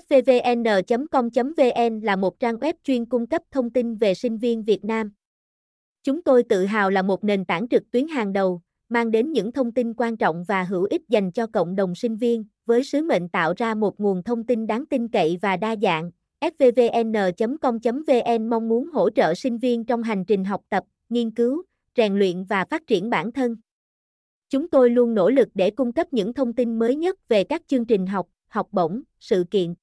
svvn.com.vn là một trang web chuyên cung cấp thông tin về sinh viên Việt Nam. Chúng tôi tự hào là một nền tảng trực tuyến hàng đầu, mang đến những thông tin quan trọng và hữu ích dành cho cộng đồng sinh viên, với sứ mệnh tạo ra một nguồn thông tin đáng tin cậy và đa dạng. svvn.com.vn mong muốn hỗ trợ sinh viên trong hành trình học tập, nghiên cứu, rèn luyện và phát triển bản thân. Chúng tôi luôn nỗ lực để cung cấp những thông tin mới nhất về các chương trình học, học bổng, sự kiện,